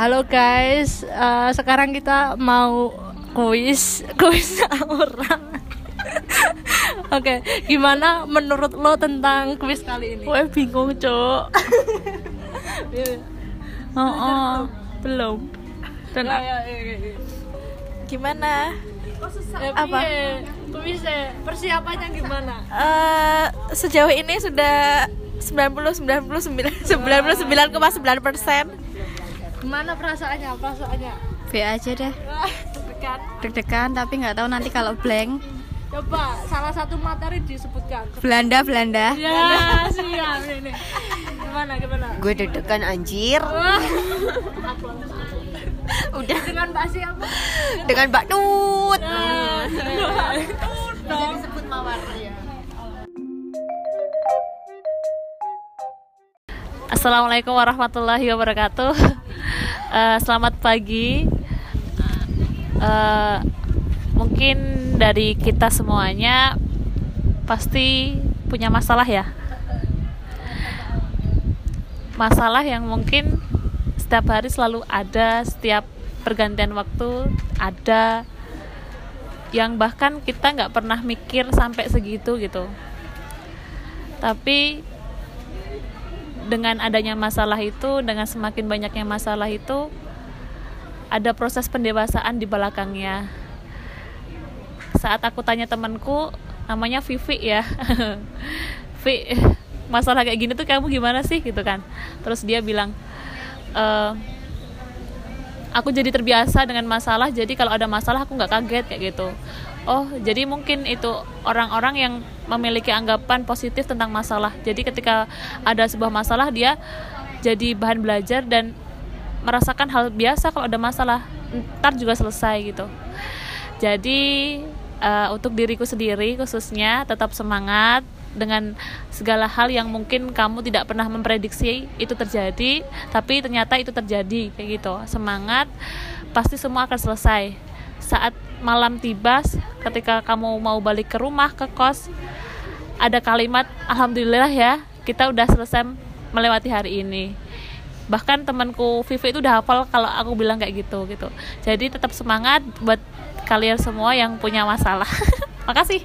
Halo guys, uh, sekarang kita mau kuis kuis orang. Oke, okay, gimana menurut lo tentang kuis kali ini? Gue bingung, Cok. oh, oh, belum. Dan ya, ya, ya, ya. Gimana? Eh, apa? Kuisnya persiapannya gimana? Uh, sejauh ini sudah 90 99 99,9 persen. Gimana perasaannya? Perasaannya? B aja deh. Deg-degan. Deg-degan tapi nggak tahu nanti kalau blank. Coba salah satu materi disebutkan. Belanda, Belanda. Ya, siap ini. Gimana gimana? Gue deg-degan anjir. Udah dengan Mbak siapa? Dengan Mbak Tut. Nah, Bisa disebut mawar ya. Assalamualaikum warahmatullahi wabarakatuh. Uh, selamat pagi. Uh, mungkin dari kita semuanya pasti punya masalah ya. Masalah yang mungkin setiap hari selalu ada, setiap pergantian waktu ada, yang bahkan kita nggak pernah mikir sampai segitu gitu. Tapi dengan adanya masalah itu, dengan semakin banyaknya masalah itu, ada proses pendewasaan di belakangnya. Saat aku tanya temanku, namanya Vivi ya, Vi, masalah kayak gini tuh kamu gimana sih gitu kan? Terus dia bilang, e, aku jadi terbiasa dengan masalah, jadi kalau ada masalah aku nggak kaget kayak gitu. Oh, jadi mungkin itu orang-orang yang memiliki anggapan positif tentang masalah. Jadi ketika ada sebuah masalah dia jadi bahan belajar dan merasakan hal biasa kalau ada masalah, ntar juga selesai gitu. Jadi uh, untuk diriku sendiri khususnya tetap semangat dengan segala hal yang mungkin kamu tidak pernah memprediksi itu terjadi, tapi ternyata itu terjadi kayak gitu. Semangat, pasti semua akan selesai. Saat malam tiba ketika kamu mau balik ke rumah ke kos ada kalimat alhamdulillah ya kita udah selesai melewati hari ini. Bahkan temanku Vivi itu udah hafal kalau aku bilang kayak gitu gitu. Jadi tetap semangat buat kalian semua yang punya masalah. Makasih